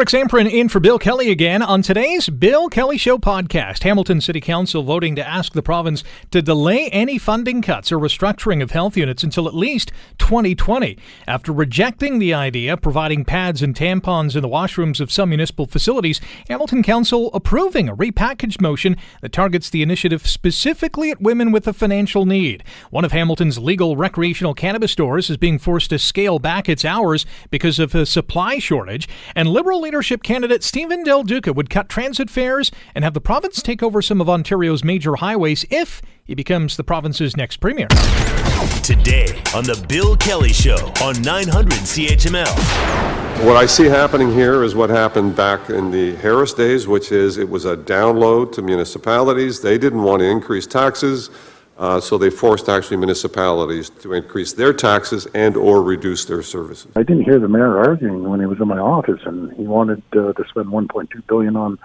Rick Zamperin in for Bill Kelly again on today's Bill Kelly Show podcast. Hamilton City Council voting to ask the province to delay any funding cuts or restructuring of health units until at least 2020. After rejecting the idea providing pads and tampons in the washrooms of some municipal facilities, Hamilton Council approving a repackaged motion that targets the initiative specifically at women with a financial need. One of Hamilton's legal recreational cannabis stores is being forced to scale back its hours because of a supply shortage, and Liberal leadership candidate Steven Del Duca would cut transit fares and have the province take over some of Ontario's major highways if he becomes the province's next premier. Today on The Bill Kelly Show on 900 CHML. What I see happening here is what happened back in the Harris days, which is it was a download to municipalities. They didn't want to increase taxes. Uh, so they forced actually municipalities to increase their taxes and or reduce their services. I didn't hear the mayor arguing when he was in my office, and he wanted uh, to spend 1.2 billion on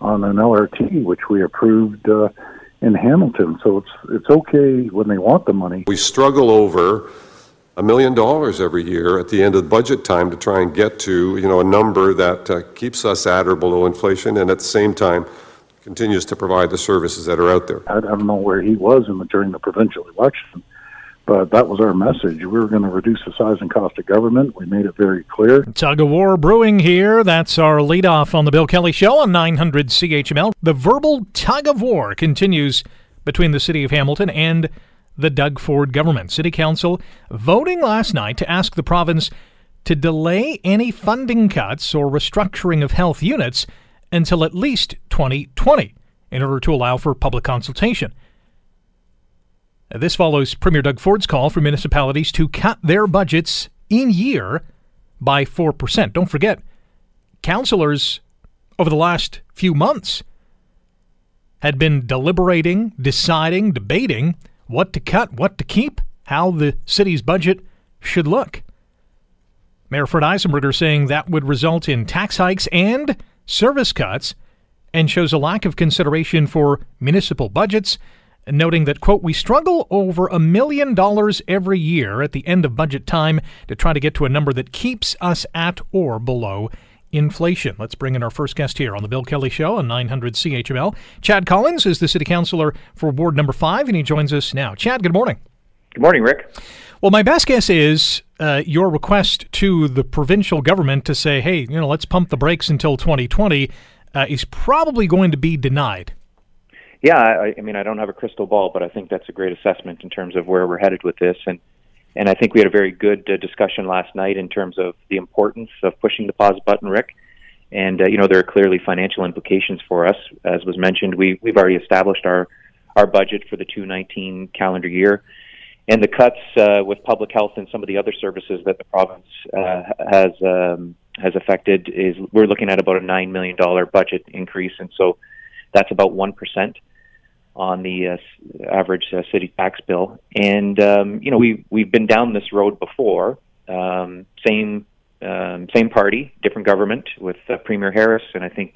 on an LRT, which we approved uh, in Hamilton. So it's it's okay when they want the money. We struggle over a million dollars every year at the end of budget time to try and get to you know a number that uh, keeps us at or below inflation, and at the same time continues to provide the services that are out there. I, I don't know where he was in the, during the provincial election, but that was our message. We were going to reduce the size and cost of government. We made it very clear. Tug of war brewing here. That's our leadoff on the Bill Kelly Show on 900 CHML. The verbal tug of war continues between the city of Hamilton and the Doug Ford government. City Council voting last night to ask the province to delay any funding cuts or restructuring of health units until at least 2020 in order to allow for public consultation. This follows Premier Doug Ford's call for municipalities to cut their budgets in year by 4%. Don't forget, councillors over the last few months had been deliberating, deciding, debating what to cut, what to keep, how the city's budget should look. Mayor Fred Eisenberger saying that would result in tax hikes and service cuts and shows a lack of consideration for municipal budgets, noting that, quote, we struggle over a million dollars every year at the end of budget time to try to get to a number that keeps us at or below inflation. Let's bring in our first guest here on the Bill Kelly Show on 900 CHML. Chad Collins is the city councilor for Ward number five, and he joins us now. Chad, good morning. Good morning, Rick. Well, my best guess is uh, your request to the provincial government to say, hey, you know, let's pump the brakes until 2020 uh, is probably going to be denied. Yeah, I, I mean, I don't have a crystal ball, but I think that's a great assessment in terms of where we're headed with this. And and I think we had a very good uh, discussion last night in terms of the importance of pushing the pause button, Rick. And uh, you know, there are clearly financial implications for us, as was mentioned. We we've already established our our budget for the 2019 calendar year and the cuts uh, with public health and some of the other services that the province uh, has um, has affected is we're looking at about a nine million dollar budget increase, and so that's about one percent on the uh, average uh, city tax bill. And um, you know we we've been down this road before. Um, same um, same party, different government with uh, Premier Harris, and I think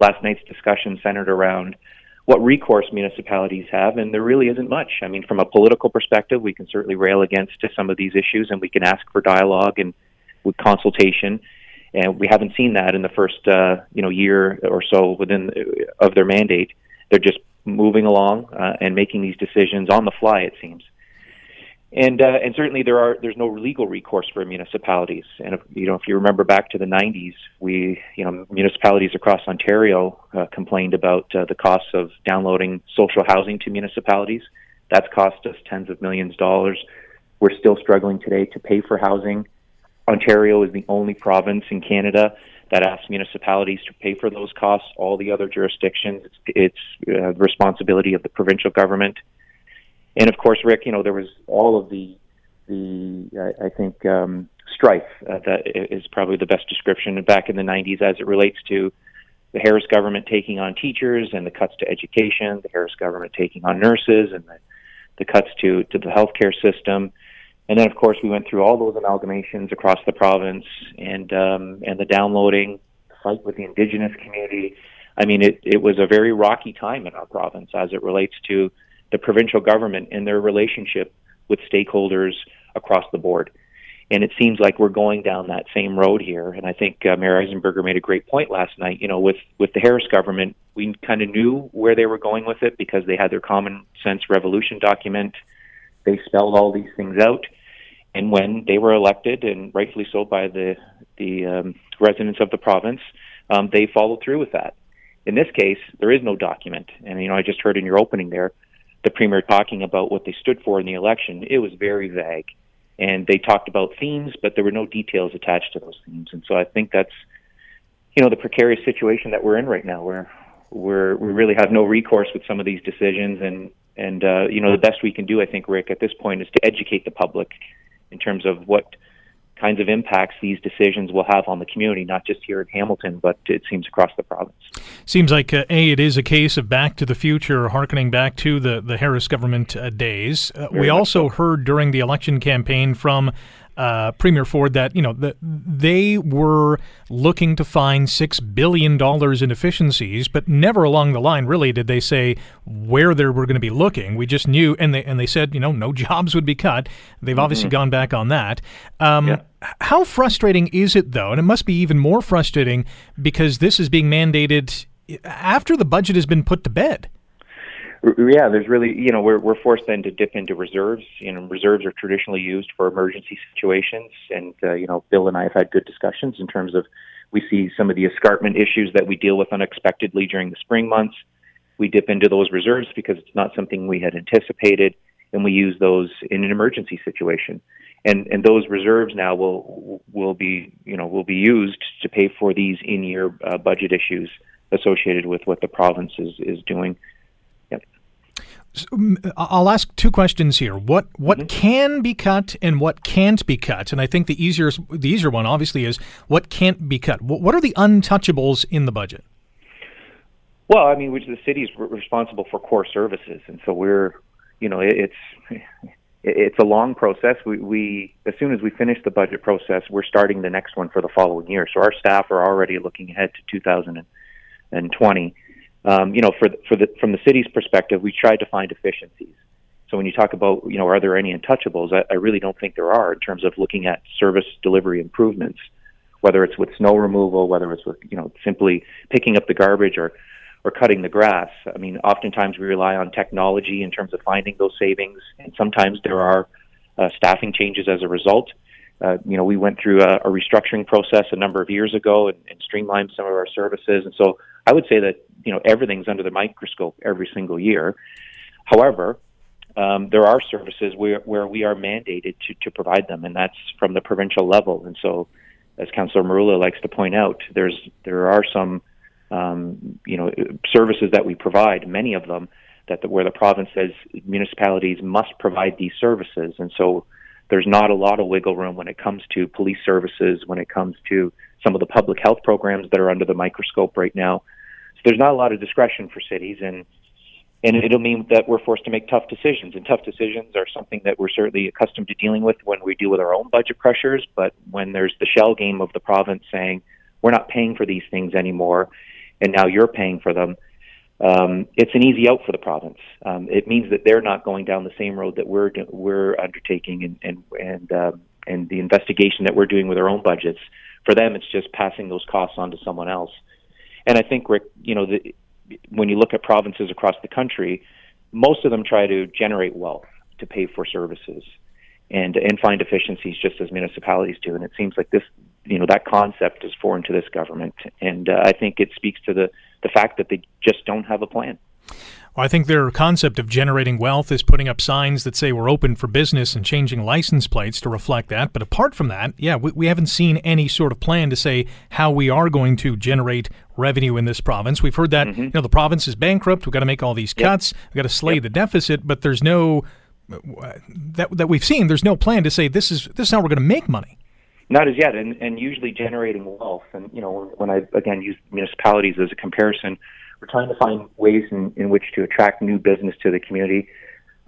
last night's discussion centered around what recourse municipalities have, and there really isn't much. I mean, from a political perspective, we can certainly rail against some of these issues, and we can ask for dialogue and with consultation. And we haven't seen that in the first, uh, you know, year or so within of their mandate. They're just moving along uh, and making these decisions on the fly. It seems and uh, and certainly there are there's no legal recourse for municipalities. And if, you know if you remember back to the 90s, we you know municipalities across Ontario uh, complained about uh, the costs of downloading social housing to municipalities. That's cost us tens of millions of dollars. We're still struggling today to pay for housing. Ontario is the only province in Canada that asks municipalities to pay for those costs. All the other jurisdictions, it's, uh, the responsibility of the provincial government and of course, Rick, you know, there was all of the the I, I think um, strife uh, that is probably the best description back in the 90s as it relates to the Harris government taking on teachers and the cuts to education, the Harris government taking on nurses and the, the cuts to to the healthcare system. And then, of course, we went through all those amalgamations across the province and um, and the downloading, the fight with the indigenous community. I mean, it, it was a very rocky time in our province as it relates to the provincial government and their relationship with stakeholders across the board. And it seems like we're going down that same road here. And I think uh, Mayor Eisenberger made a great point last night. You know, with with the Harris government, we kind of knew where they were going with it because they had their common sense revolution document. They spelled all these things out. And when they were elected, and rightfully so by the the um, residents of the province, um, they followed through with that. In this case, there is no document. And you know, I just heard in your opening there, the premier talking about what they stood for in the election. It was very vague and they talked about themes, but there were no details attached to those themes. And so I think that's, you know, the precarious situation that we're in right now, where we're we really have no recourse with some of these decisions, and and uh, you know the best we can do, I think, Rick, at this point, is to educate the public in terms of what kinds of impacts these decisions will have on the community, not just here in Hamilton, but it seems across the province. Seems like uh, a it is a case of back to the future, harkening back to the the Harris government uh, days. Uh, we also so. heard during the election campaign from uh, Premier Ford that you know the, they were looking to find six billion dollars in efficiencies, but never along the line really did they say where they were going to be looking. We just knew, and they and they said you know no jobs would be cut. They've mm-hmm. obviously gone back on that. Um, yeah. How frustrating is it though? And it must be even more frustrating because this is being mandated after the budget has been put to bed yeah, there's really, you know, we're we're forced then to dip into reserves. You know, reserves are traditionally used for emergency situations, and uh, you know, Bill and I have had good discussions in terms of we see some of the escarpment issues that we deal with unexpectedly during the spring months. We dip into those reserves because it's not something we had anticipated, and we use those in an emergency situation. And and those reserves now will will be you know will be used to pay for these in year uh, budget issues associated with what the province is is doing I'll ask two questions here. What what mm-hmm. can be cut and what can't be cut? And I think the easier the easier one obviously is what can't be cut. What are the untouchables in the budget? Well, I mean, which the city is responsible for core services, and so we're, you know, it's it's a long process. We, we as soon as we finish the budget process, we're starting the next one for the following year. So our staff are already looking ahead to 2020 um, you know, for the, for the from the city's perspective, we tried to find efficiencies. So when you talk about, you know, are there any untouchables? I, I really don't think there are in terms of looking at service delivery improvements, whether it's with snow removal, whether it's with, you know, simply picking up the garbage or or cutting the grass. I mean, oftentimes we rely on technology in terms of finding those savings, and sometimes there are uh, staffing changes as a result. Uh, you know, we went through a, a restructuring process a number of years ago and, and streamlined some of our services, and so I would say that you know everything's under the microscope every single year. However, um, there are services where, where we are mandated to, to provide them, and that's from the provincial level. And so, as Councillor Merulla likes to point out, there's there are some um, you know services that we provide, many of them that the, where the province says municipalities must provide these services, and so there's not a lot of wiggle room when it comes to police services, when it comes to some of the public health programs that are under the microscope right now there's not a lot of discretion for cities, and and it'll mean that we're forced to make tough decisions. And tough decisions are something that we're certainly accustomed to dealing with when we deal with our own budget pressures. But when there's the shell game of the province saying we're not paying for these things anymore, and now you're paying for them, um, it's an easy out for the province. Um, it means that they're not going down the same road that we're we're undertaking, and and and um, and the investigation that we're doing with our own budgets. For them, it's just passing those costs on to someone else. And I think, Rick, you know, the, when you look at provinces across the country, most of them try to generate wealth to pay for services and and find efficiencies just as municipalities do. And it seems like this, you know, that concept is foreign to this government. And uh, I think it speaks to the the fact that they just don't have a plan. Well, I think their concept of generating wealth is putting up signs that say we're open for business and changing license plates to reflect that. But apart from that, yeah, we, we haven't seen any sort of plan to say how we are going to generate revenue in this province. We've heard that mm-hmm. you know the province is bankrupt. We've got to make all these cuts. Yep. We've got to slay yep. the deficit. But there's no that that we've seen. There's no plan to say this is this is how we're going to make money. Not as yet, and, and usually generating wealth. And you know, when I again use municipalities as a comparison, we're trying to find ways in, in which to attract new business to the community.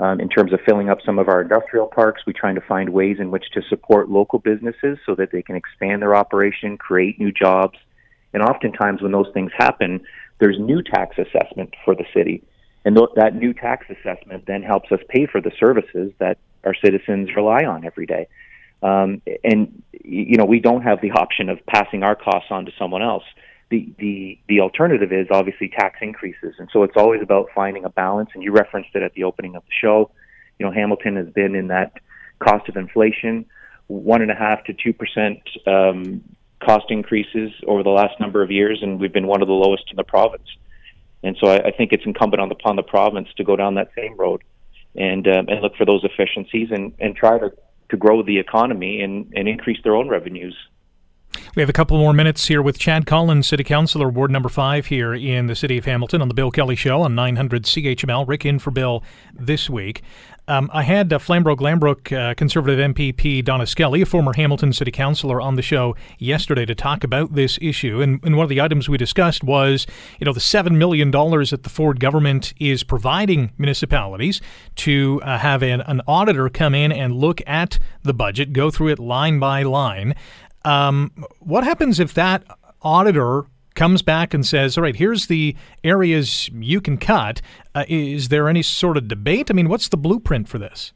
Um, in terms of filling up some of our industrial parks, we're trying to find ways in which to support local businesses so that they can expand their operation, create new jobs. And oftentimes, when those things happen, there's new tax assessment for the city. And th- that new tax assessment then helps us pay for the services that our citizens rely on every day. Um, and you know, we don't have the option of passing our costs on to someone else. The the the alternative is obviously tax increases, and so it's always about finding a balance. And you referenced it at the opening of the show. You know, Hamilton has been in that cost of inflation, one and a half to two percent um, cost increases over the last number of years, and we've been one of the lowest in the province. And so I, I think it's incumbent on the, upon the province to go down that same road and um, and look for those efficiencies and, and try to, to grow the economy and, and increase their own revenues. We have a couple more minutes here with Chad Collins, City Councilor, Ward Number Five, here in the city of Hamilton on the Bill Kelly Show on 900 CHML. Rick in for Bill this week. Um, I had uh, Flamborough Glanbrook uh, Conservative MPP Donna Skelly, a former Hamilton City Councillor, on the show yesterday to talk about this issue. And, and one of the items we discussed was, you know, the seven million dollars that the Ford government is providing municipalities to uh, have an, an auditor come in and look at the budget, go through it line by line. Um, what happens if that auditor comes back and says, "All right, here's the areas you can cut." Uh, is there any sort of debate? I mean, what's the blueprint for this?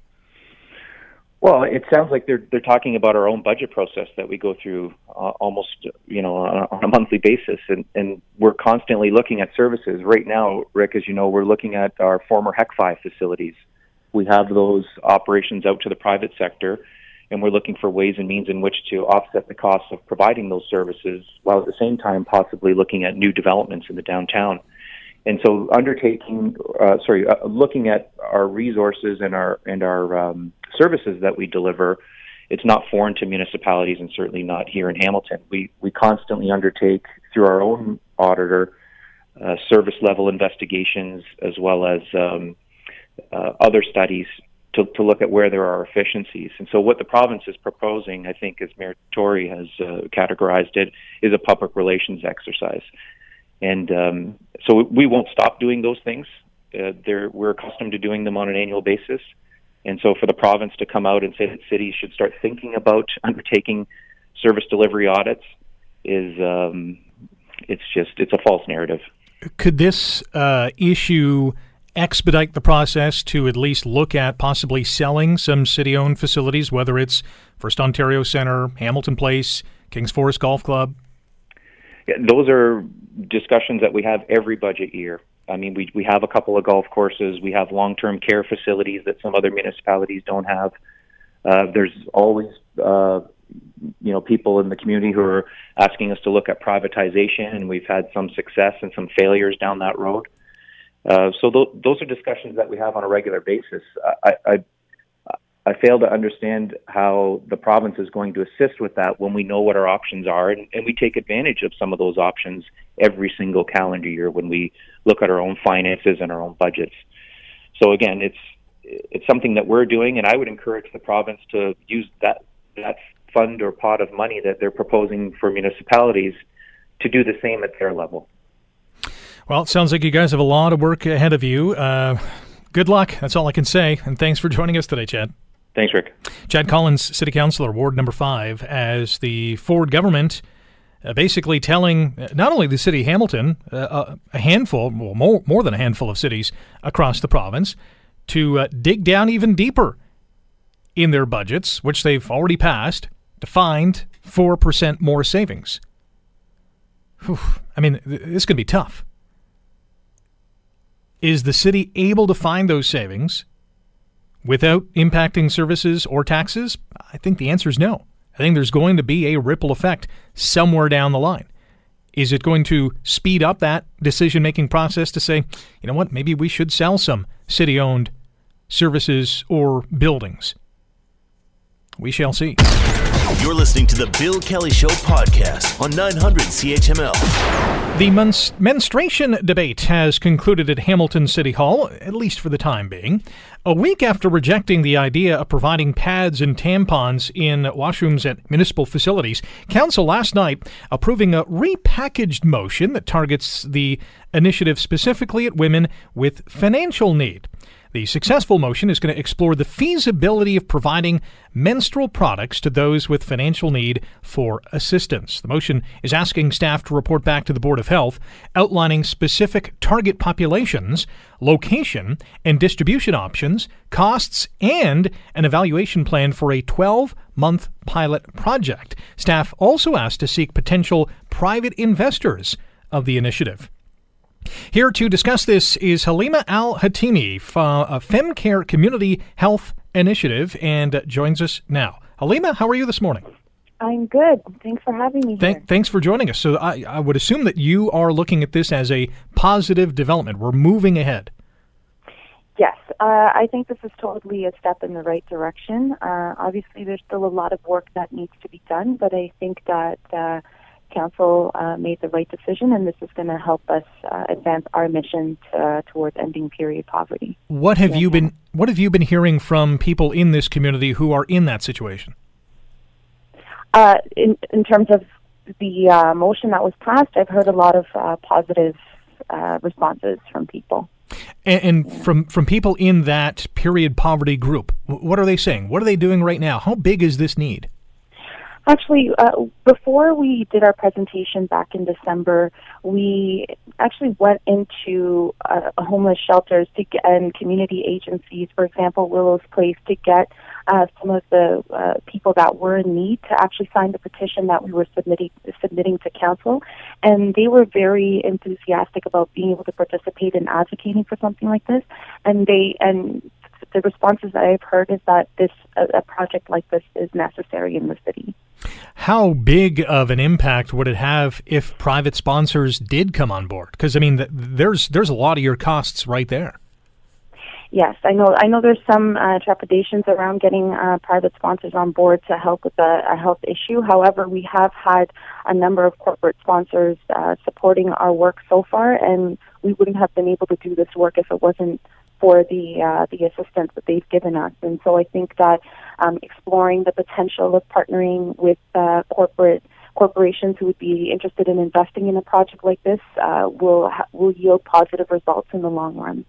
Well, it sounds like they're they're talking about our own budget process that we go through uh, almost you know on a, on a monthly basis, and and we're constantly looking at services. Right now, Rick, as you know, we're looking at our former HECFI facilities. We have those operations out to the private sector and we're looking for ways and means in which to offset the costs of providing those services while at the same time possibly looking at new developments in the downtown. And so, undertaking, uh, sorry, uh, looking at our resources and our and our um, services that we deliver, it's not foreign to municipalities, and certainly not here in Hamilton. We we constantly undertake through our own auditor uh, service level investigations as well as um, uh, other studies to, to look at where there are efficiencies. And so, what the province is proposing, I think, as Mayor Tory has uh, categorized it, is a public relations exercise. And um, so, we won't stop doing those things. Uh, we're accustomed to doing them on an annual basis. And so, for the province to come out and say that cities should start thinking about undertaking service delivery audits is um, it's just it's a false narrative. Could this uh, issue? Expedite the process to at least look at possibly selling some city owned facilities, whether it's First Ontario Centre, Hamilton Place, Kings Forest Golf Club? Yeah, those are discussions that we have every budget year. I mean, we, we have a couple of golf courses, we have long term care facilities that some other municipalities don't have. Uh, there's always uh, you know people in the community who are asking us to look at privatization, and we've had some success and some failures down that road. Uh, so th- those are discussions that we have on a regular basis. I, I, I fail to understand how the province is going to assist with that when we know what our options are, and, and we take advantage of some of those options every single calendar year when we look at our own finances and our own budgets. So again, it's it's something that we're doing, and I would encourage the province to use that that fund or pot of money that they're proposing for municipalities to do the same at their level. Well, it sounds like you guys have a lot of work ahead of you. Uh, good luck. That's all I can say. And thanks for joining us today, Chad. Thanks, Rick. Chad Collins, City Councilor, Ward Number Five, as the Ford government uh, basically telling uh, not only the city of Hamilton, uh, a handful, well, more, more than a handful of cities across the province, to uh, dig down even deeper in their budgets, which they've already passed, to find 4% more savings. Whew. I mean, this could be tough. Is the city able to find those savings without impacting services or taxes? I think the answer is no. I think there's going to be a ripple effect somewhere down the line. Is it going to speed up that decision making process to say, you know what, maybe we should sell some city owned services or buildings? We shall see. You're listening to the Bill Kelly Show podcast on 900 CHML. The menstruation debate has concluded at Hamilton City Hall, at least for the time being. A week after rejecting the idea of providing pads and tampons in washrooms at municipal facilities, Council last night approving a repackaged motion that targets the initiative specifically at women with financial need. The successful motion is going to explore the feasibility of providing menstrual products to those with financial need for assistance. The motion is asking staff to report back to the Board of Health, outlining specific target populations, location and distribution options, costs, and an evaluation plan for a 12 month pilot project. Staff also asked to seek potential private investors of the initiative. Here to discuss this is Halima Al Hatimy from a FemCare Community Health Initiative and joins us now. Halima, how are you this morning? I'm good. Thanks for having me Thank, Thanks for joining us. So I, I would assume that you are looking at this as a positive development. We're moving ahead. Yes, uh, I think this is totally a step in the right direction. Uh, obviously, there's still a lot of work that needs to be done, but I think that uh, council uh, made the right decision, and this is going to help us uh, advance our mission to, uh, towards ending period poverty. What have you been What have you been hearing from people in this community who are in that situation? Uh, in in terms of the uh, motion that was passed, I've heard a lot of uh, positive responses from people. And, and, from from people in that period poverty group, what are they saying? What are they doing right now? How big is this need? Actually, uh, before we did our presentation back in December, we actually went into uh, homeless shelters to get, and community agencies, for example, Willow's Place, to get uh, some of the uh, people that were in need to actually sign the petition that we were submitting submitting to council, and they were very enthusiastic about being able to participate in advocating for something like this, and they and the responses that I've heard is that this a, a project like this is necessary in the city. How big of an impact would it have if private sponsors did come on board? Because I mean, there's there's a lot of your costs right there. Yes, I know. I know there's some uh, trepidations around getting uh, private sponsors on board to help with a, a, health issue. However, we have had a number of corporate sponsors uh, supporting our work so far, and we wouldn't have been able to do this work if it wasn't for the uh, the assistance that they've given us. And so I think that um, exploring the potential of partnering with uh, corporate corporations who would be interested in investing in a project like this uh, will ha- will yield positive results in the long run.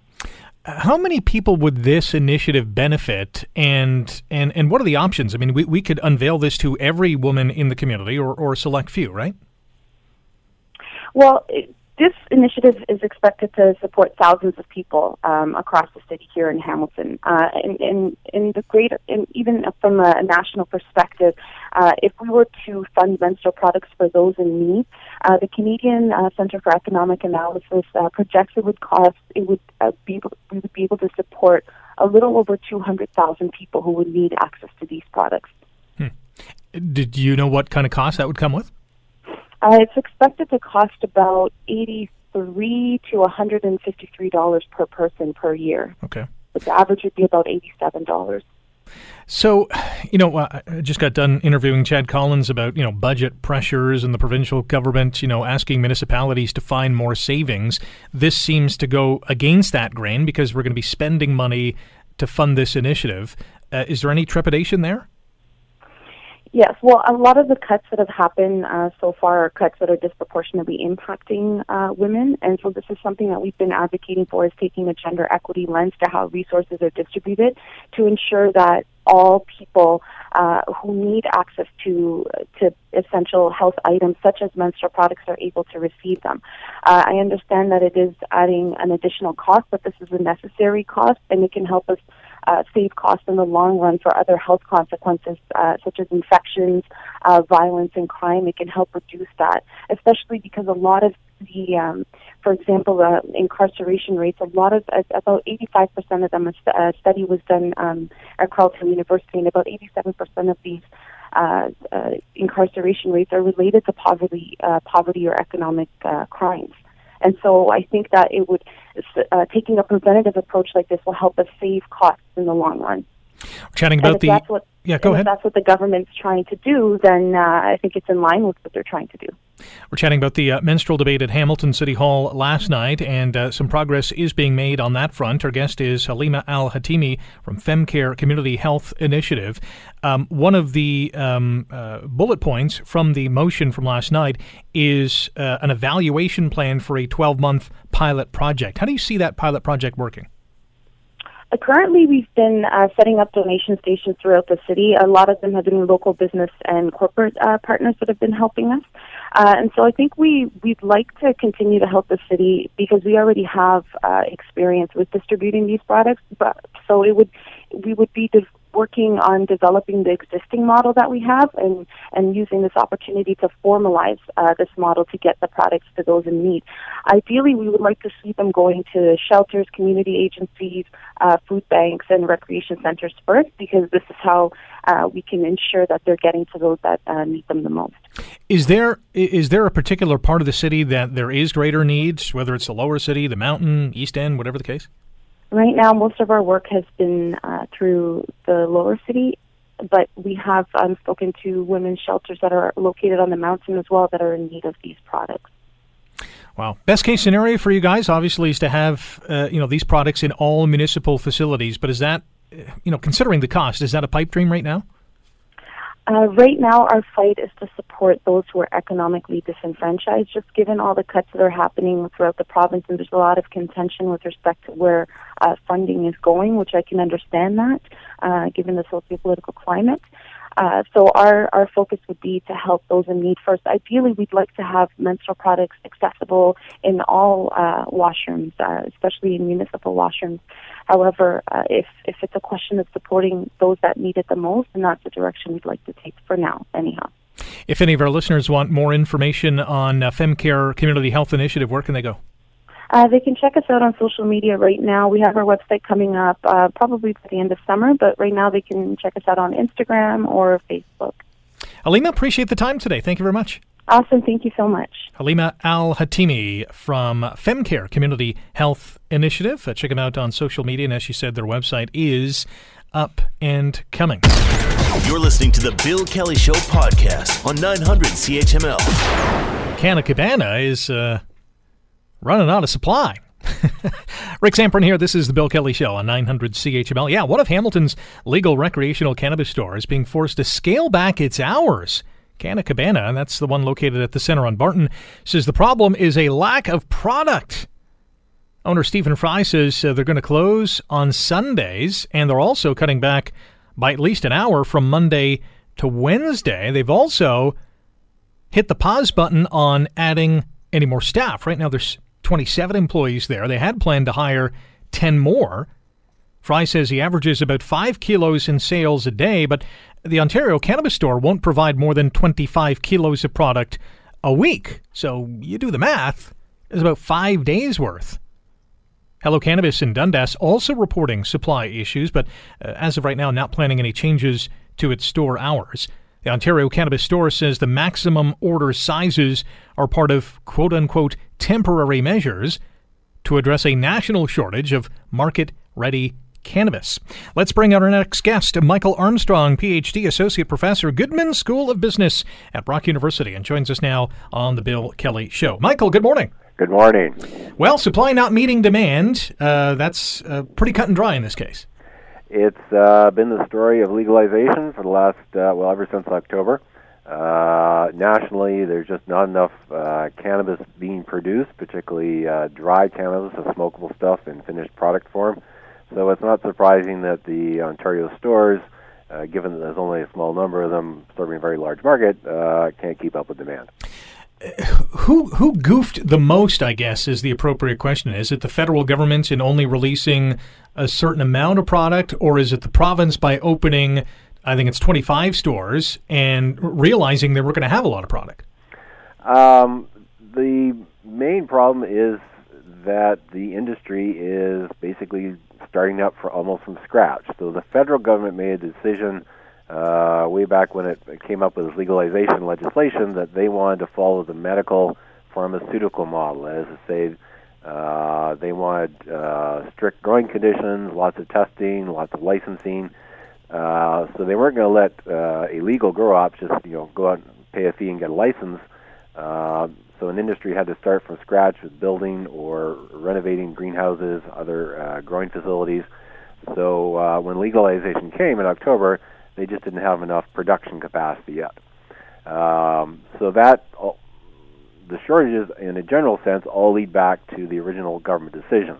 How many people would this initiative benefit, and and and what are the options? I mean, we, we could unveil this to every woman in the community, or or a select few, right? Well, it, this initiative is expected to support thousands of people um, across the city here in Hamilton. Uh, in, in, the greater, even from a national perspective, uh, if we were to fund menstrual products for those in need, uh, the Canadian uh, Center for Economic Analysis uh, projects it would cost it would uh, be able, we would be able to support a little over 200,000 people who would need access to these products. Hmm. Did you know what kind of cost that would come with? Uh, it's expected to cost about eighty-three to one hundred and fifty-three dollars per person per year. Okay. But the average would be about eighty-seven dollars. So, you know, uh, I just got done interviewing Chad Collins about, you know, budget pressures and the provincial government, you know, asking municipalities to find more savings. This seems to go against that grain because we're going to be spending money to fund this initiative. Uh, is there any trepidation there? Yes, well, a lot of the cuts that have happened uh, so far are cuts that are disproportionately impacting uh, women, and so this is something that we've been advocating for: is taking a gender equity lens to how resources are distributed to ensure that all people uh, who need access to to essential health items such as menstrual products are able to receive them. Uh, I understand that it is adding an additional cost, but this is a necessary cost, and it can help us uh, save costs in the long run for other health consequences, uh, such as infections, uh, violence, and crime. It can help reduce that, especially because a lot of the, um, for example, uh, incarceration rates, a lot of, uh, about 85% of them, a, st- a study was done um, at Carleton University, and about 87% of these uh, uh, incarceration rates are related to poverty, uh, poverty or economic uh, crimes. And so I think that it would uh, taking a preventative approach like this will help us save costs in the long run. We're chatting about the what, yeah. Go ahead. If that's what the government's trying to do, then uh, I think it's in line with what they're trying to do. We're chatting about the uh, menstrual debate at Hamilton City Hall last night, and uh, some progress is being made on that front. Our guest is Halima Al Hatimy from FemCare Community Health Initiative. Um, one of the um, uh, bullet points from the motion from last night is uh, an evaluation plan for a 12 month pilot project. How do you see that pilot project working? Uh, currently, we've been uh, setting up donation stations throughout the city. A lot of them have been local business and corporate uh, partners that have been helping us. Uh, and so I think we, we'd like to continue to help the city because we already have uh, experience with distributing these products. But so it would, we would be working on developing the existing model that we have and, and using this opportunity to formalize uh, this model to get the products to those in need. Ideally, we would like to see them going to shelters, community agencies, uh, food banks, and recreation centers first because this is how uh, we can ensure that they're getting to those that uh, need them the most. Is there is there a particular part of the city that there is greater needs, whether it's the lower city, the mountain, east end, whatever the case? Right now, most of our work has been uh, through the lower city, but we have um, spoken to women's shelters that are located on the mountain as well that are in need of these products. Wow. Best case scenario for you guys, obviously, is to have uh, you know these products in all municipal facilities. But is that, you know, considering the cost, is that a pipe dream right now? Uh, right now, our fight is to support those who are economically disenfranchised, just given all the cuts that are happening throughout the province, and there's a lot of contention with respect to where uh, funding is going, which I can understand that, uh, given the socio-political climate. Uh, so our, our focus would be to help those in need first. Ideally, we'd like to have menstrual products accessible in all uh, washrooms, uh, especially in municipal washrooms. However, uh, if, if it's a question of supporting those that need it the most, then that's the direction we'd like to take for now, anyhow. If any of our listeners want more information on uh, FemCare Community Health Initiative, where can they go? Uh, they can check us out on social media right now. We have our website coming up uh, probably by the end of summer, but right now they can check us out on Instagram or Facebook. Halima, appreciate the time today. Thank you very much. Awesome. Thank you so much. Halima Al Hatimy from FemCare Community Health Initiative. Uh, check them out on social media. And as she said, their website is up and coming. You're listening to the Bill Kelly Show podcast on 900 CHML. Canna Cabana is uh, running out of supply. Rick Zamperin here. This is the Bill Kelly Show on 900 CHML. Yeah, one of Hamilton's legal recreational cannabis stores is being forced to scale back its hours. Canna Cabana, and that's the one located at the center on Barton, says the problem is a lack of product. Owner Stephen Fry says uh, they're going to close on Sundays, and they're also cutting back by at least an hour from Monday to Wednesday. They've also hit the pause button on adding any more staff. Right now, there's 27 employees there. They had planned to hire 10 more. Fry says he averages about 5 kilos in sales a day, but the Ontario Cannabis Store won't provide more than 25 kilos of product a week. So you do the math, it's about five days worth. Hello Cannabis in Dundas also reporting supply issues, but uh, as of right now, not planning any changes to its store hours. The Ontario Cannabis Store says the maximum order sizes are part of quote unquote temporary measures to address a national shortage of market ready cannabis. Let's bring out our next guest, Michael Armstrong, PhD, Associate Professor, Goodman School of Business at Brock University, and joins us now on the Bill Kelly Show. Michael, good morning. Good morning. Well, supply not meeting demand, uh, that's uh, pretty cut and dry in this case. It's uh, been the story of legalization for the last, uh, well, ever since October. Uh, nationally, there's just not enough uh, cannabis being produced, particularly uh, dry cannabis, the smokable stuff in finished product form. So it's not surprising that the Ontario stores, uh, given that there's only a small number of them serving a very large market, uh, can't keep up with demand who who goofed the most? I guess is the appropriate question. Is it the federal government in only releasing a certain amount of product, or is it the province by opening, I think it's 25 stores and realizing they were going to have a lot of product? Um, the main problem is that the industry is basically starting up for almost from scratch. So the federal government made a decision uh, way back when it came up with legalization legislation that they wanted to follow the medical pharmaceutical model, as to say uh, they wanted uh, strict growing conditions, lots of testing, lots of licensing. Uh, so they weren't going to let uh, illegal grow ops just you know go out and pay a fee and get a license. Uh, so an industry had to start from scratch with building or renovating greenhouses, other uh, growing facilities. So uh, when legalization came in October, they just didn't have enough production capacity yet. Um, so that the shortages, in a general sense, all lead back to the original government decision.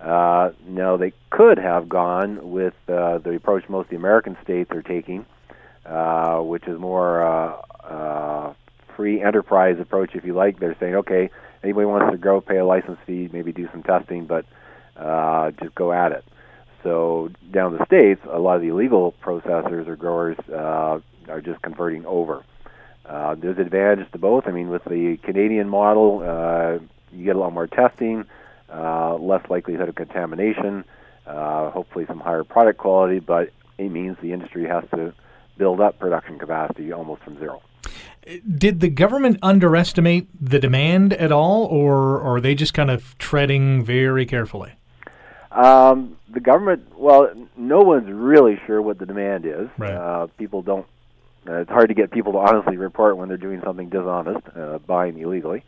Uh, now, they could have gone with uh, the approach most of the American states are taking, uh, which is more uh, uh, free enterprise approach, if you like. They're saying, okay, anybody wants to grow, pay a license fee, maybe do some testing, but uh, just go at it. So down the states, a lot of the illegal processors or growers uh, are just converting over. Uh, there's advantages to both. I mean, with the Canadian model, uh, you get a lot more testing, uh, less likelihood of contamination, uh, hopefully some higher product quality, but it means the industry has to build up production capacity almost from zero. Did the government underestimate the demand at all, or, or are they just kind of treading very carefully? Um, the government, well, no one's really sure what the demand is. Right. Uh, people don't. Uh, it's hard to get people to honestly report when they're doing something dishonest, uh, buying illegally.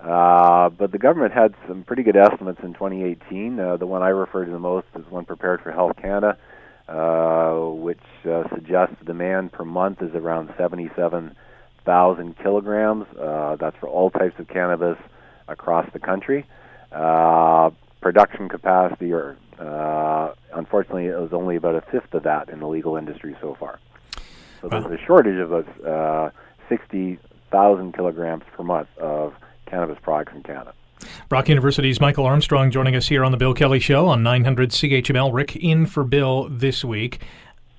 Uh, but the government had some pretty good estimates in 2018. Uh, the one I refer to the most is one prepared for Health Canada, uh, which uh, suggests the demand per month is around 77,000 kilograms. Uh, that's for all types of cannabis across the country. Uh, production capacity, or uh, unfortunately, it was only about a fifth of that in the legal industry so far. So Wow. there's a shortage of about uh, 60,000 kilograms per month of cannabis products in Canada. Brock University's Michael Armstrong joining us here on the Bill Kelly Show on 900 CHML. Rick in for Bill this week.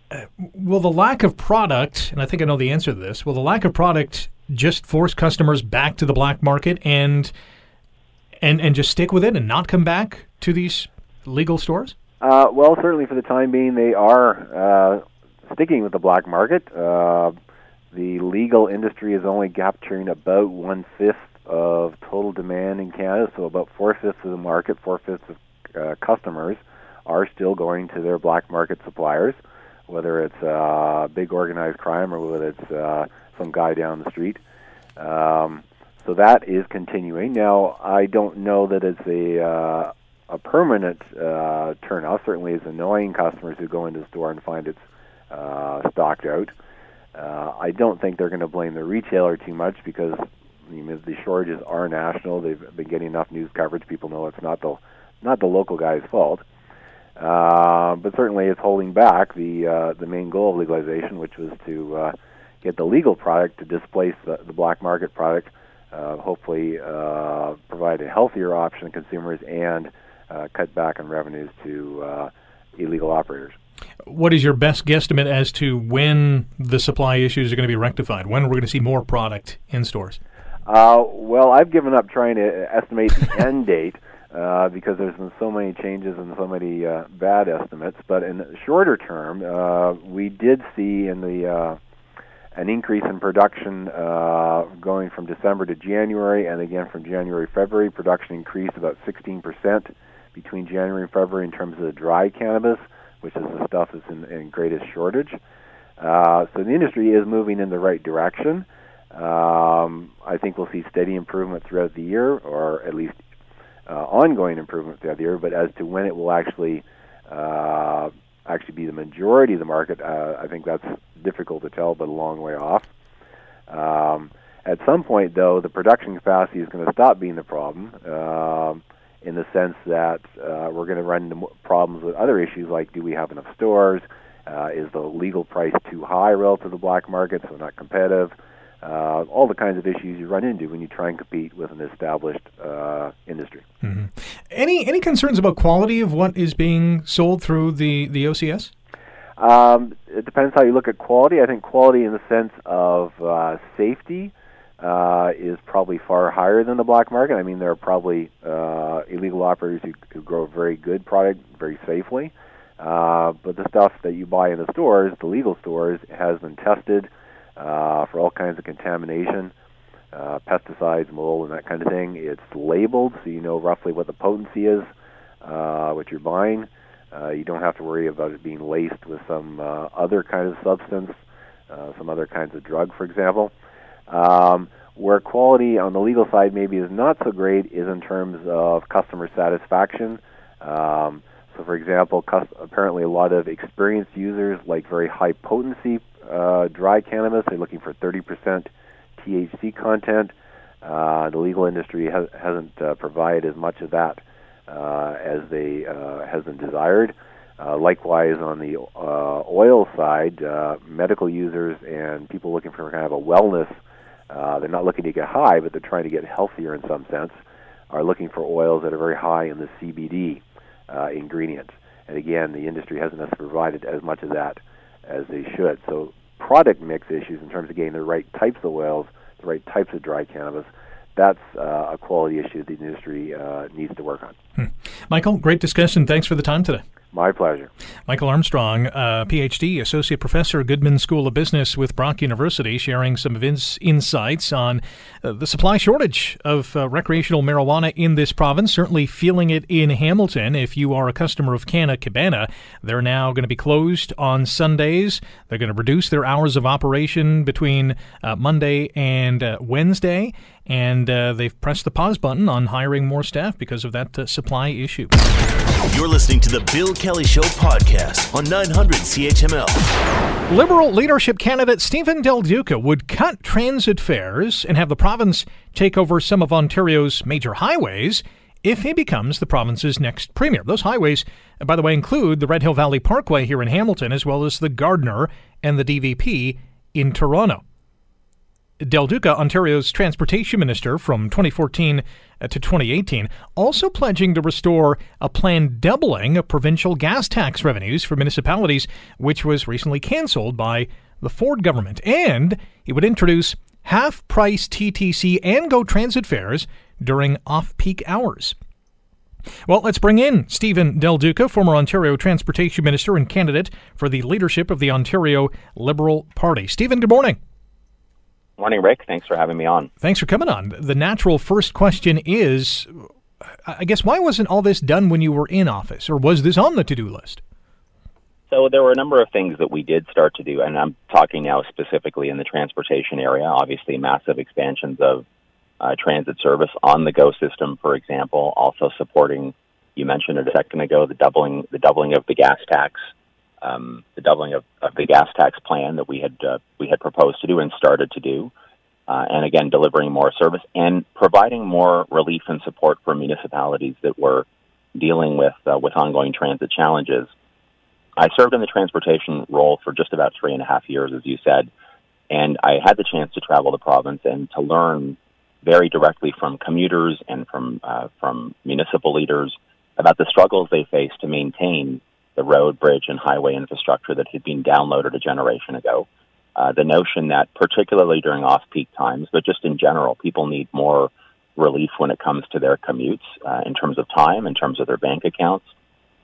Uh, will the lack of product, and I think I know the answer to this, will the lack of product just force customers back to the black market and and and just stick with it and not come back to these legal stores? Uh, well, certainly for the time being, they are uh, sticking with the black market. Uh, the legal industry is only capturing about one fifth of total demand in Canada, so about four fifths of the market, four fifths of uh, customers are still going to their black market suppliers, whether it's uh, big organized crime or whether it's uh, some guy down the street. Um, so that is continuing. Now, I don't know that it's a uh, a permanent uh, turnout. Certainly, it's annoying customers who go into the store and find it's uh, stocked out. Uh, I don't think they're going to blame the retailer too much because the shortages are national. They've been getting enough news coverage. People know it's not the not the local guy's fault. Uh, but certainly, it's holding back the uh, the main goal of legalization, which was to uh, get the legal product to displace the, the black market product. Uh, hopefully, uh, provide a healthier option to consumers and uh, cut back on revenues to uh, illegal operators. What is your best guesstimate as to when the supply issues are going to be rectified? When we're going to see more product in stores? Uh, well, I've given up trying to estimate the end date uh, because there's been so many changes and so many uh, bad estimates. But in the shorter term, uh, we did see in the uh, an increase in production uh, going from December to January, and again from January to February, production increased about 16% between January and February in terms of the dry cannabis, which is the stuff that's in, in greatest shortage. Uh, so the industry is moving in the right direction. Um, I think we'll see steady improvement throughout the year, or at least uh, ongoing improvement throughout the year. But as to when it will actually uh, actually be the majority of the market, uh, I think that's difficult to tell, but a long way off. Um, at some point, though, the production capacity is going to stop being the problem. Um, in the sense that uh, we're going to run into problems with other issues like do we have enough stores? Uh, is the legal price too high relative to the black market, so not competitive? Uh, all the kinds of issues you run into when you try and compete with an established uh, industry. Any any concerns about quality of what is being sold through the the OCS? Um, it depends how you look at quality. I think quality in the sense of uh, safety uh, is probably far higher than the black market. I mean, there are probably uh, illegal operators who, who grow very good product very safely. Uh, but the stuff that you buy in the stores, the legal stores, has been tested uh, for all kinds of contamination, uh, pesticides, mold, and that kind of thing. It's labeled so you know roughly what the potency is, uh, what you're buying. Uh, you don't have to worry about it being laced with some uh, other kind of substance, uh, some other kinds of drug, for example. Um, where quality on the legal side maybe is not so great is in terms of customer satisfaction. Um, so, for example, apparently a lot of experienced users like very high potency uh, dry cannabis. They're looking for 30% THC content. Uh, the legal industry has, hasn't uh, provided as much of that uh, as they uh, has been desired. Uh, likewise, on the oil side, medical users and people looking for kind of a wellness, they're not looking to get high, but they're trying to get healthier in some sense, are looking for oils that are very high in the CBD uh, ingredients. And again, the industry hasn't provided as much of that as they should. So, product mix issues in terms of getting the right types of oils, the right types of dry cannabis, that's uh, a quality issue the industry uh, needs to work on. Hmm. Michael, great discussion. Thanks for the time today. My pleasure. Michael Armstrong, uh, PhD, Associate Professor, Goodman School of Business with Brock University, sharing some of his insights on uh, the supply shortage of uh, recreational marijuana in this province. Certainly feeling it in Hamilton. If you are a customer of Canna Cabana, they're now going to be closed on Sundays. They're going to reduce their hours of operation between uh, Monday and uh, Wednesday and uh, they've pressed the pause button on hiring more staff because of that supply issue. You're listening to the Bill Kelly Show podcast on 900 CHML. Liberal leadership candidate Steven Del Duca would cut transit fares and have the province take over some of Ontario's major highways if he becomes the province's next premier. Those highways, by the way, include the Red Hill Valley Parkway here in Hamilton, as well as the Gardiner and the DVP in Toronto. Del Duca, Ontario's transportation minister from 2014 uh, to 2018, also pledging to restore a planned doubling of provincial gas tax revenues for municipalities, which was recently canceled by the Ford government. And he would introduce half price TTC and GO transit fares during off peak hours. Well, let's bring in Steven Del Duca, former Ontario Transportation Minister and candidate for the leadership of the Ontario Liberal Party. Steven, good morning. Morning, Rick. Thanks for having me on. Thanks for coming on. The natural first question is I guess, why wasn't all this done when you were in office, or was this on the to do list? So there were a number of things that we did start to do, and I'm talking now specifically in the transportation area. Obviously, massive expansions of uh, transit service on the GO system, for example. Also supporting, you mentioned it a second ago, the doubling the doubling of the gas tax um, the doubling of, of, the gas tax plan that we had uh, we had proposed to do and started to do, uh, and again delivering more service and providing more relief and support for municipalities that were dealing with uh, with ongoing transit challenges. I served in the transportation role for just about three and a half years, as you said, and I had the chance to travel the province and to learn very directly from commuters and from uh, from municipal leaders about the struggles they face to maintain the road, bridge, and highway infrastructure that had been downloaded a generation ago. Uh, the notion that, particularly during off peak times, but just in general, people need more relief when it comes to their commutes uh, in terms of time, in terms of their bank accounts.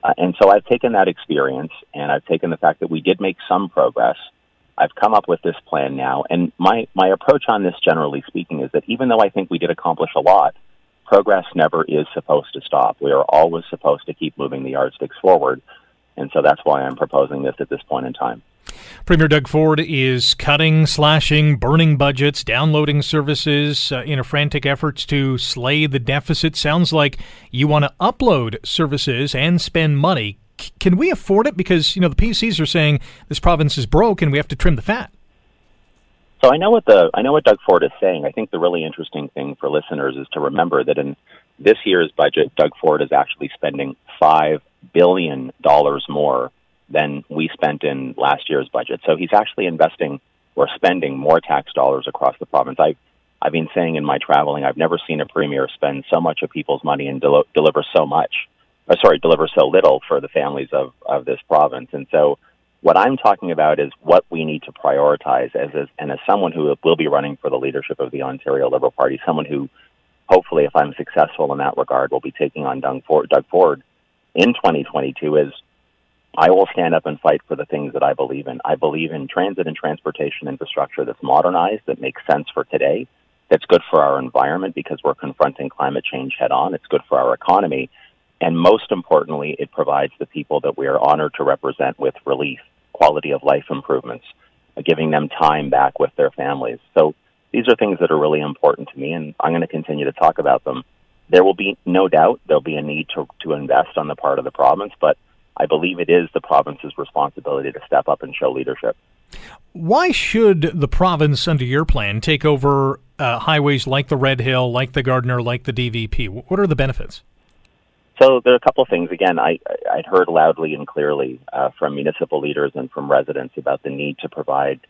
Uh, and so I've taken that experience and I've taken the fact that we did make some progress. I've come up with this plan now. And my, my approach on this, generally speaking, is that even though I think we did accomplish a lot, progress never is supposed to stop. We are always supposed to keep moving the yardsticks forward. And so that's why I'm proposing this at this point in time. Premier Doug Ford is cutting, slashing, burning budgets, downloading services uh, in a frantic effort to slay the deficit. Sounds like you want to upload services and spend money. C- can we afford it? Because you know the PCs are saying this province is broke and we have to trim the fat. So I know what the I know what Doug Ford is saying. I think the really interesting thing for listeners is to remember that in this year's budget, Doug Ford is actually spending five billion dollars more than we spent in last year's budget. So he's actually investing or spending more tax dollars across the province. I I've been saying in my traveling, I've never seen a premier spend so much of people's money and del- deliver so much, or sorry, deliver so little for the families of, of this province. And so what I'm talking about is what we need to prioritize as, as and as someone who will be running for the leadership of the Ontario Liberal Party, someone who hopefully, if I'm successful in that regard, will be taking on Doug Ford, Doug Ford in 2022 is I will stand up and fight for the things that I believe in. I believe in transit and transportation infrastructure that's modernized, that makes sense for today, that's good for our environment because we're confronting climate change head on. It's good for our economy. And most importantly, it provides the people that we are honored to represent with relief, quality of life improvements, giving them time back with their families. So these are things that are really important to me, and I'm going to continue to talk about them there will be no doubt there'll be a need to, to invest on the part of the province, but I believe it is the province's responsibility to step up and show leadership. Why should the province, under your plan, take over uh, highways like the Red Hill, like the Gardiner, like the DVP? What are the benefits? So there are a couple of things. Again, I, I'd heard loudly and clearly uh, from municipal leaders and from residents about the need to provide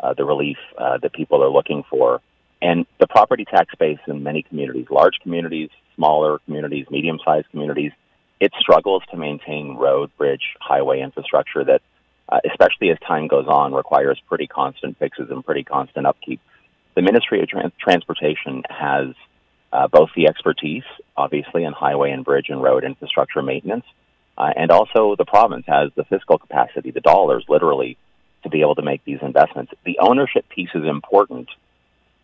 uh, the relief uh, that people are looking for. And the property tax base in many communities, large communities, smaller communities, medium-sized communities, it struggles to maintain road, bridge, highway infrastructure that, uh, especially as time goes on, requires pretty constant fixes and pretty constant upkeep. The Ministry of Trans- Transportation has uh, both the expertise, obviously, in highway and bridge and road infrastructure maintenance, uh, and also the province has the fiscal capacity, the dollars, literally, to be able to make these investments. The ownership piece is important,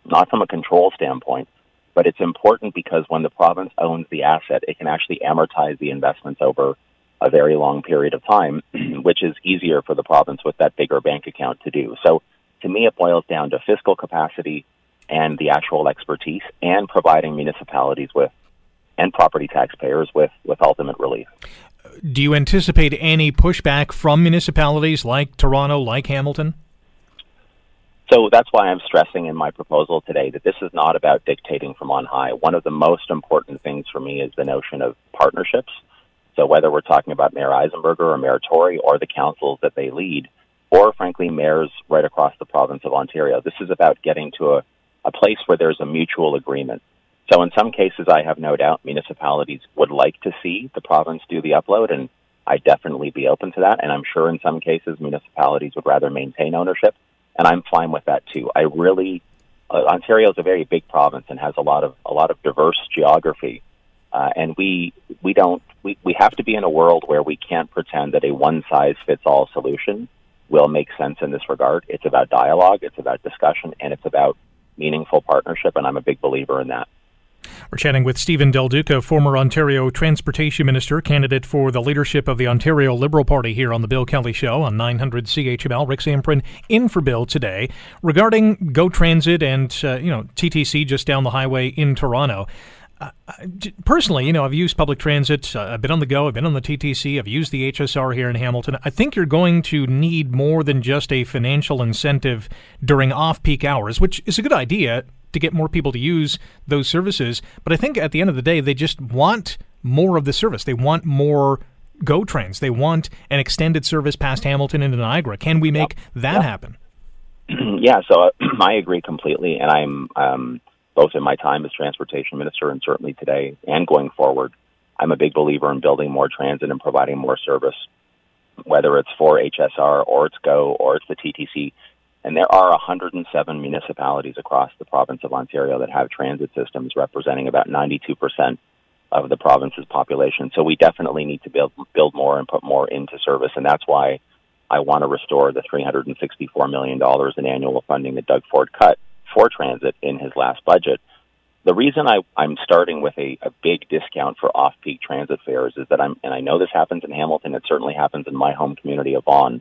not from a control standpoint, but it's important because when the province owns the asset, it can actually amortize the investments over a very long period of time, which is easier for the province with that bigger bank account to do. So to me, it boils down to fiscal capacity and the actual expertise and providing municipalities with and property taxpayers with, with ultimate relief. Do you anticipate any pushback from municipalities like Toronto, like Hamilton? So that's why I'm stressing in my proposal today that this is not about dictating from on high. One of the most important things for me is the notion of partnerships. So whether we're talking about Mayor Eisenberger or Mayor Tory or the councils that they lead, or frankly mayors right across the province of Ontario, this is about getting to a, a place where there's a mutual agreement. So in some cases, I have no doubt municipalities would like to see the province do the upload, and I'd definitely be open to that. And I'm sure in some cases, municipalities would rather maintain ownership and I'm fine with that too. I really uh, Ontario is a very big province and has a lot of a lot of diverse geography, uh, and we we don't we, we have to be in a world where we can't pretend that a one size fits all solution will make sense in this regard. It's about dialogue, it's about discussion, and it's about meaningful partnership, and I'm a big believer in that. We're chatting with Steven Del Duca, former Ontario Transportation Minister, candidate for the leadership of the Ontario Liberal Party here on the Bill Kelly Show on 900 CHML. Rick Zamperin in for Bill today regarding Go Transit and uh, you know TTC just down the highway in Toronto. Uh, personally, you know, I've used public transit. Uh, I've been on the go. I've been on the TTC. I've used the HSR here in Hamilton. I think you're going to need more than just a financial incentive during off-peak hours, which is a good idea to get more people to use those services. But I think at the end of the day, they just want more of the service. They want more GO trains. They want an extended service past Hamilton into Niagara. Can we make yep. that yep. happen? yeah, so uh, I agree completely, and I'm um, both in my time as transportation minister and certainly today and going forward. I'm a big believer in building more transit and providing more service, whether it's for HSR or it's GO or it's the TTC. And there are 107 municipalities across the province of Ontario that have transit systems representing about 92% of the province's population. So we definitely need to build, build more and put more into service. And that's why I want to restore the $364 million in annual funding that Doug Ford cut for transit in his last budget. The reason I, I'm starting with a, a big discount for off-peak transit fares is that I'm, and I know this happens in Hamilton, it certainly happens in my home community of Vaughan,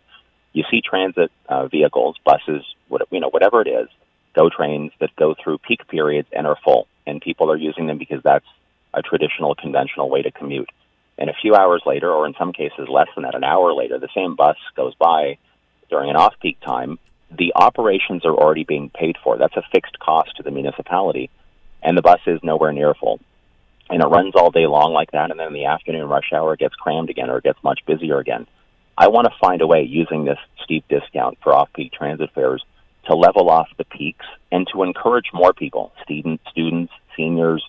you see transit uh, vehicles, buses, what, you know, whatever it is, go trains that go through peak periods and are full, and people are using them because that's a traditional, conventional way to commute. And a few hours later, or in some cases less than that, an hour later, the same bus goes by during an off-peak time. The operations are already being paid for. That's a fixed cost to the municipality, and the bus is nowhere near full. And it runs all day long like that, and then in the afternoon rush hour, it gets crammed again, or gets much busier again. I want to find a way using this steep discount for off-peak transit fares to level off the peaks and to encourage more people, students, students, seniors,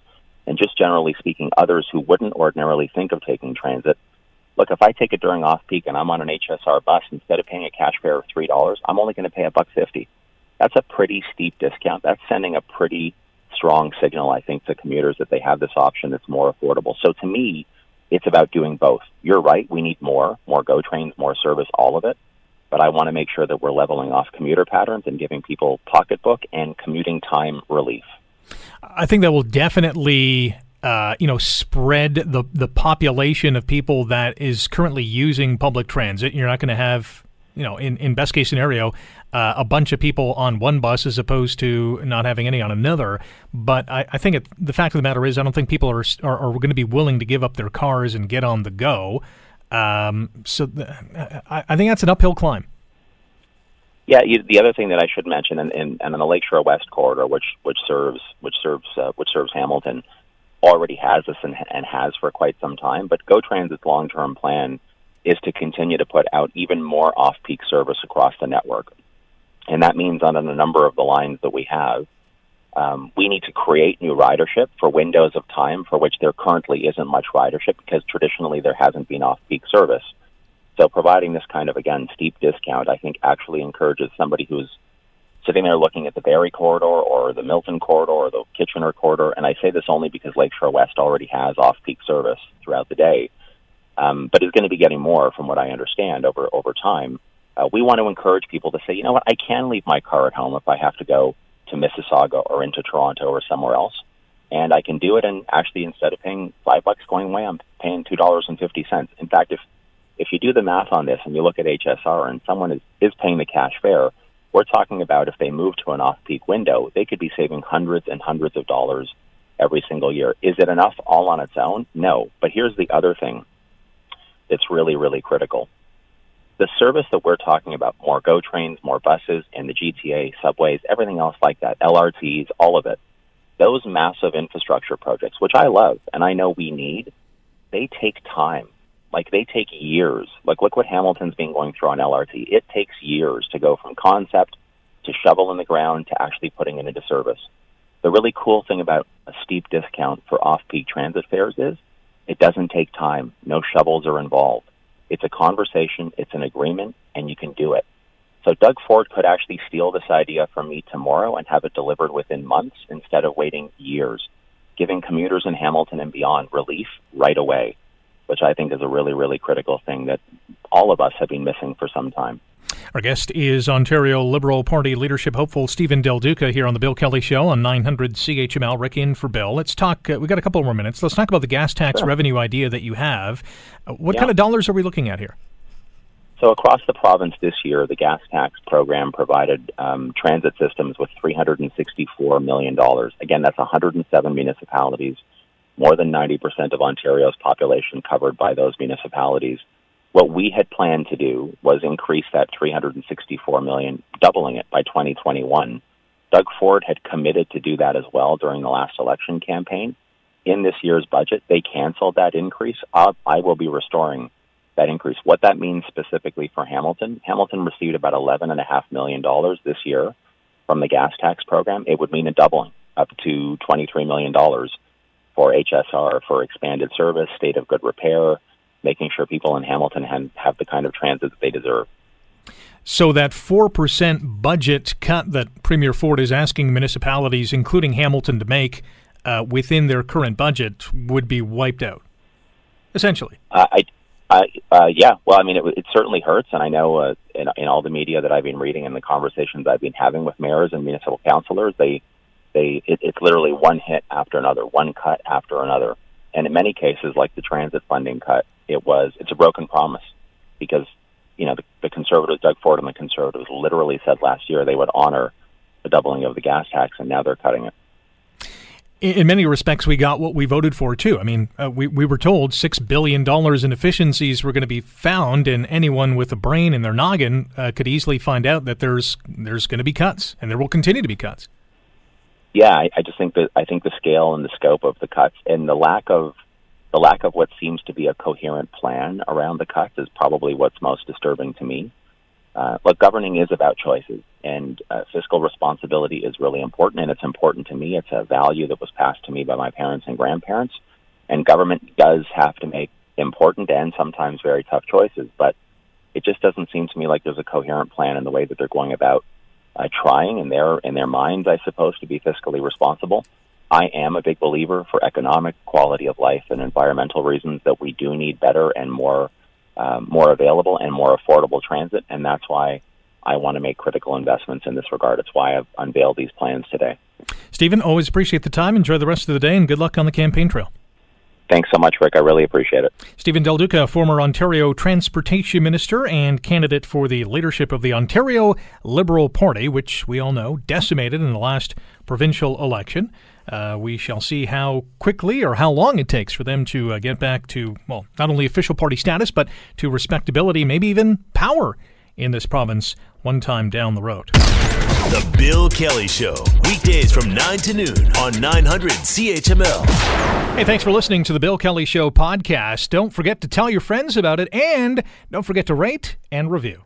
and just generally speaking, others who wouldn't ordinarily think of taking transit. Look, if I take it during off-peak and I'm on an HSR bus, instead of paying a cash fare of three dollars, I'm only going to pay a buck fifty. That's a pretty steep discount. That's sending a pretty strong signal, I think, to commuters that they have this option that's more affordable. So to me, it's about doing both. You're right. We need more, more GO trains, more service, all of it. But I want to make sure that we're leveling off commuter patterns and giving people pocketbook and commuting time relief. I think that will definitely uh, you know, spread the the population of people that is currently using public transit. You're not going to have, you know, in, in best case scenario, uh, a bunch of people on one bus as opposed to not having any on another. But I, I think it, the fact of the matter is, I don't think people are are, are going to be willing to give up their cars and get on the go. Um, so I, I, think that's an uphill climb. Yeah, you, the other thing that I should mention, and in, in, in, the Lakeshore West corridor, which which serves which serves uh, which serves Hamilton, already has this and, and has for quite some time. But GO Transit's long term plan is to continue to put out even more off peak service across the network. And that means on a number of the lines that we have, um, we need to create new ridership for windows of time for which there currently isn't much ridership because traditionally there hasn't been off peak service. So providing this kind of, again, steep discount, I think actually encourages somebody who's sitting there looking at the Barrie corridor or the Milton corridor or the Kitchener corridor. And I say this only because Lakeshore West already has off peak service throughout the day, um, but is going to be getting more from what I understand over, over time. Uh, we want to encourage people to say, you know what, I can leave my car at home if I have to go to Mississauga or into Toronto or somewhere else. And I can do it and actually instead of paying five bucks going away, I'm paying two dollars and fifty cents. In fact, if if you do the math on this and you look at HSR and someone is, is paying the cash fare, we're talking about if they move to an off peak window, they could be saving hundreds and hundreds of dollars every single year. Is it enough all on its own? No. But here's the other thing that's really, really critical the service that we're talking about, more GO trains, more buses, and the GTA, subways, everything else like that, LRTs, all of it, those massive infrastructure projects, which I love and I know we need, they take time. Like they take years. Like look what Hamilton's been going through on LRT. It takes years to go from concept to shovel in the ground to actually putting it into service. The really cool thing about a steep discount for off-peak transit fares is it doesn't take time. No shovels are involved. It's a conversation, it's an agreement, and you can do it. So Doug Ford could actually steal this idea from me tomorrow and have it delivered within months instead of waiting years, giving commuters in Hamilton and beyond relief right away, which I think is a really, really critical thing that all of us have been missing for some time. Our guest is Ontario Liberal Party leadership hopeful Steven Del Duca here on the Bill Kelly Show on 900 CHML. Rick in for Bill. Let's talk. Uh, we got a couple more minutes. Let's talk about the gas tax sure. revenue idea that you have. Uh, what yeah. kind of dollars are we looking at here? So across the province this year, the gas tax program provided um, transit systems with $364 million. Again, that's 107 municipalities, more than 90% of Ontario's population covered by those municipalities. What we had planned to do was increase that 364 million, doubling it by 2021. Doug Ford had committed to do that as well during the last election campaign. In this year's budget, they canceled that increase. Uh, I will be restoring that increase. What that means specifically for Hamilton, Hamilton received about $11.5 million this year from the gas tax program. It would mean a doubling up to $23 million for HSR for expanded service, state of good repair, making sure people in Hamilton have, have the kind of transit that they deserve. So that 4% budget cut that Premier Ford is asking municipalities, including Hamilton, to make uh, within their current budget would be wiped out, essentially. Uh, I, I, uh, yeah, well, I mean, it, it certainly hurts, and I know uh, in, in all the media that I've been reading and the conversations I've been having with mayors and municipal councilors, they, they, it, it's literally one hit after another, one cut after another, and in many cases, like the transit funding cut, it was it's a broken promise because you know the, the conservatives, Doug Ford and the conservatives, literally said last year they would honor the doubling of the gas tax, and now they're cutting it. In many respects, we got what we voted for too. I mean, uh, we we were told six billion dollars in efficiencies were going to be found, and anyone with a brain in their noggin uh, could easily find out that there's there's going to be cuts, and there will continue to be cuts. Yeah, I, I just think that I think the scale and the scope of the cuts and the lack of the lack of what seems to be a coherent plan around the cuts is probably what's most disturbing to me. Uh, look, governing is about choices, and uh, fiscal responsibility is really important, and it's important to me. It's a value that was passed to me by my parents and grandparents, and government does have to make important and sometimes very tough choices, but it just doesn't seem to me like there's a coherent plan in the way that they're going about uh, trying in their in their minds, I suppose, to be fiscally responsible. I am a big believer for economic quality of life and environmental reasons that we do need better and more uh, more available and more affordable transit, and that's why I want to make critical investments in this regard. It's why I've unveiled these plans today. Steven, always appreciate the time. Enjoy the rest of the day, and good luck on the campaign trail. Thanks so much, Rick. I really appreciate it. Steven Del Duca, former Ontario Transportation Minister and candidate for the leadership of the Ontario Liberal Party, which we all know decimated in the last provincial election. Uh, we shall see how quickly or how long it takes for them to uh, get back to, well, not only official party status, but to respectability, maybe even power in this province one time down the road. The Bill Kelly Show, weekdays from 9 to noon on 900 CHML. Hey, thanks for listening to the Bill Kelly Show podcast. Don't forget to tell your friends about it and don't forget to rate and review.